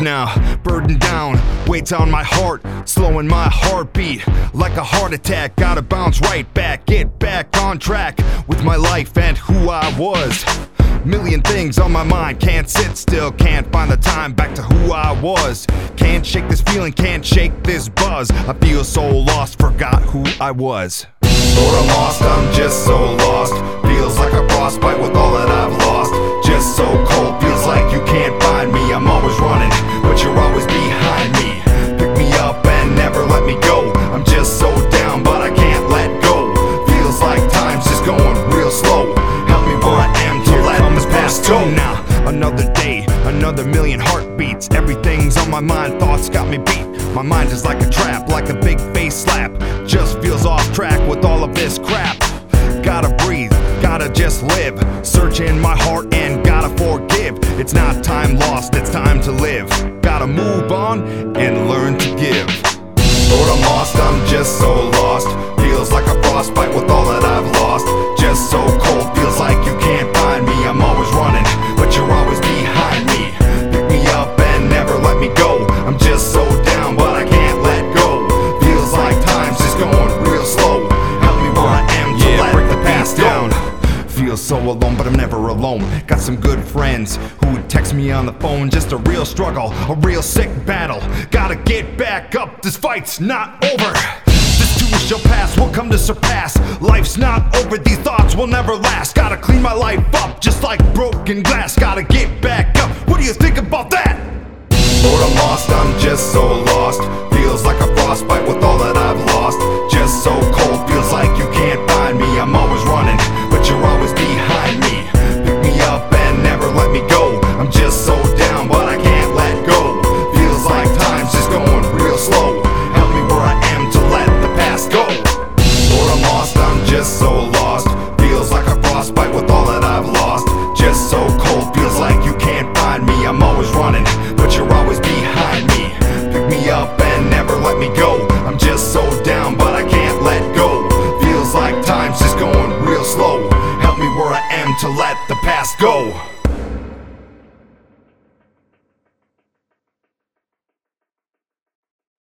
now, burdened down, weights on my heart, slowing my heartbeat like a heart attack. Gotta bounce right back, get back on track with my life and who I was. Million things on my mind, can't sit still, can't find the time back to who I was. Can't shake this feeling, can't shake this buzz. I feel so lost, forgot who I was. Lord, I'm lost, I'm just so lost. Feels like a frostbite with all that I've lost. Just slow. Help me where I am to let this past go now. Another day, another million heartbeats. Everything's on my mind, thoughts got me beat. My mind is like a trap, like a big face slap. Just feels off track with all of this crap. Gotta breathe, gotta just live. Searching my heart and gotta forgive. It's not time lost, it's time to live. Gotta move on and learn to give. Lord, I'm lost, I'm just so lost. Feels like a frostbite with all Feel so alone, but I'm never alone. Got some good friends who would text me on the phone. Just a real struggle, a real sick battle. Gotta get back up, this fight's not over. This too shall pass, will come to surpass. Life's not over, these thoughts will never last. Gotta clean my life up, just like broken glass. Gotta get back up, what do you think about that? Lord, I'm lost, I'm just so lost. Time's is going real slow. Help me where I am to let the past go.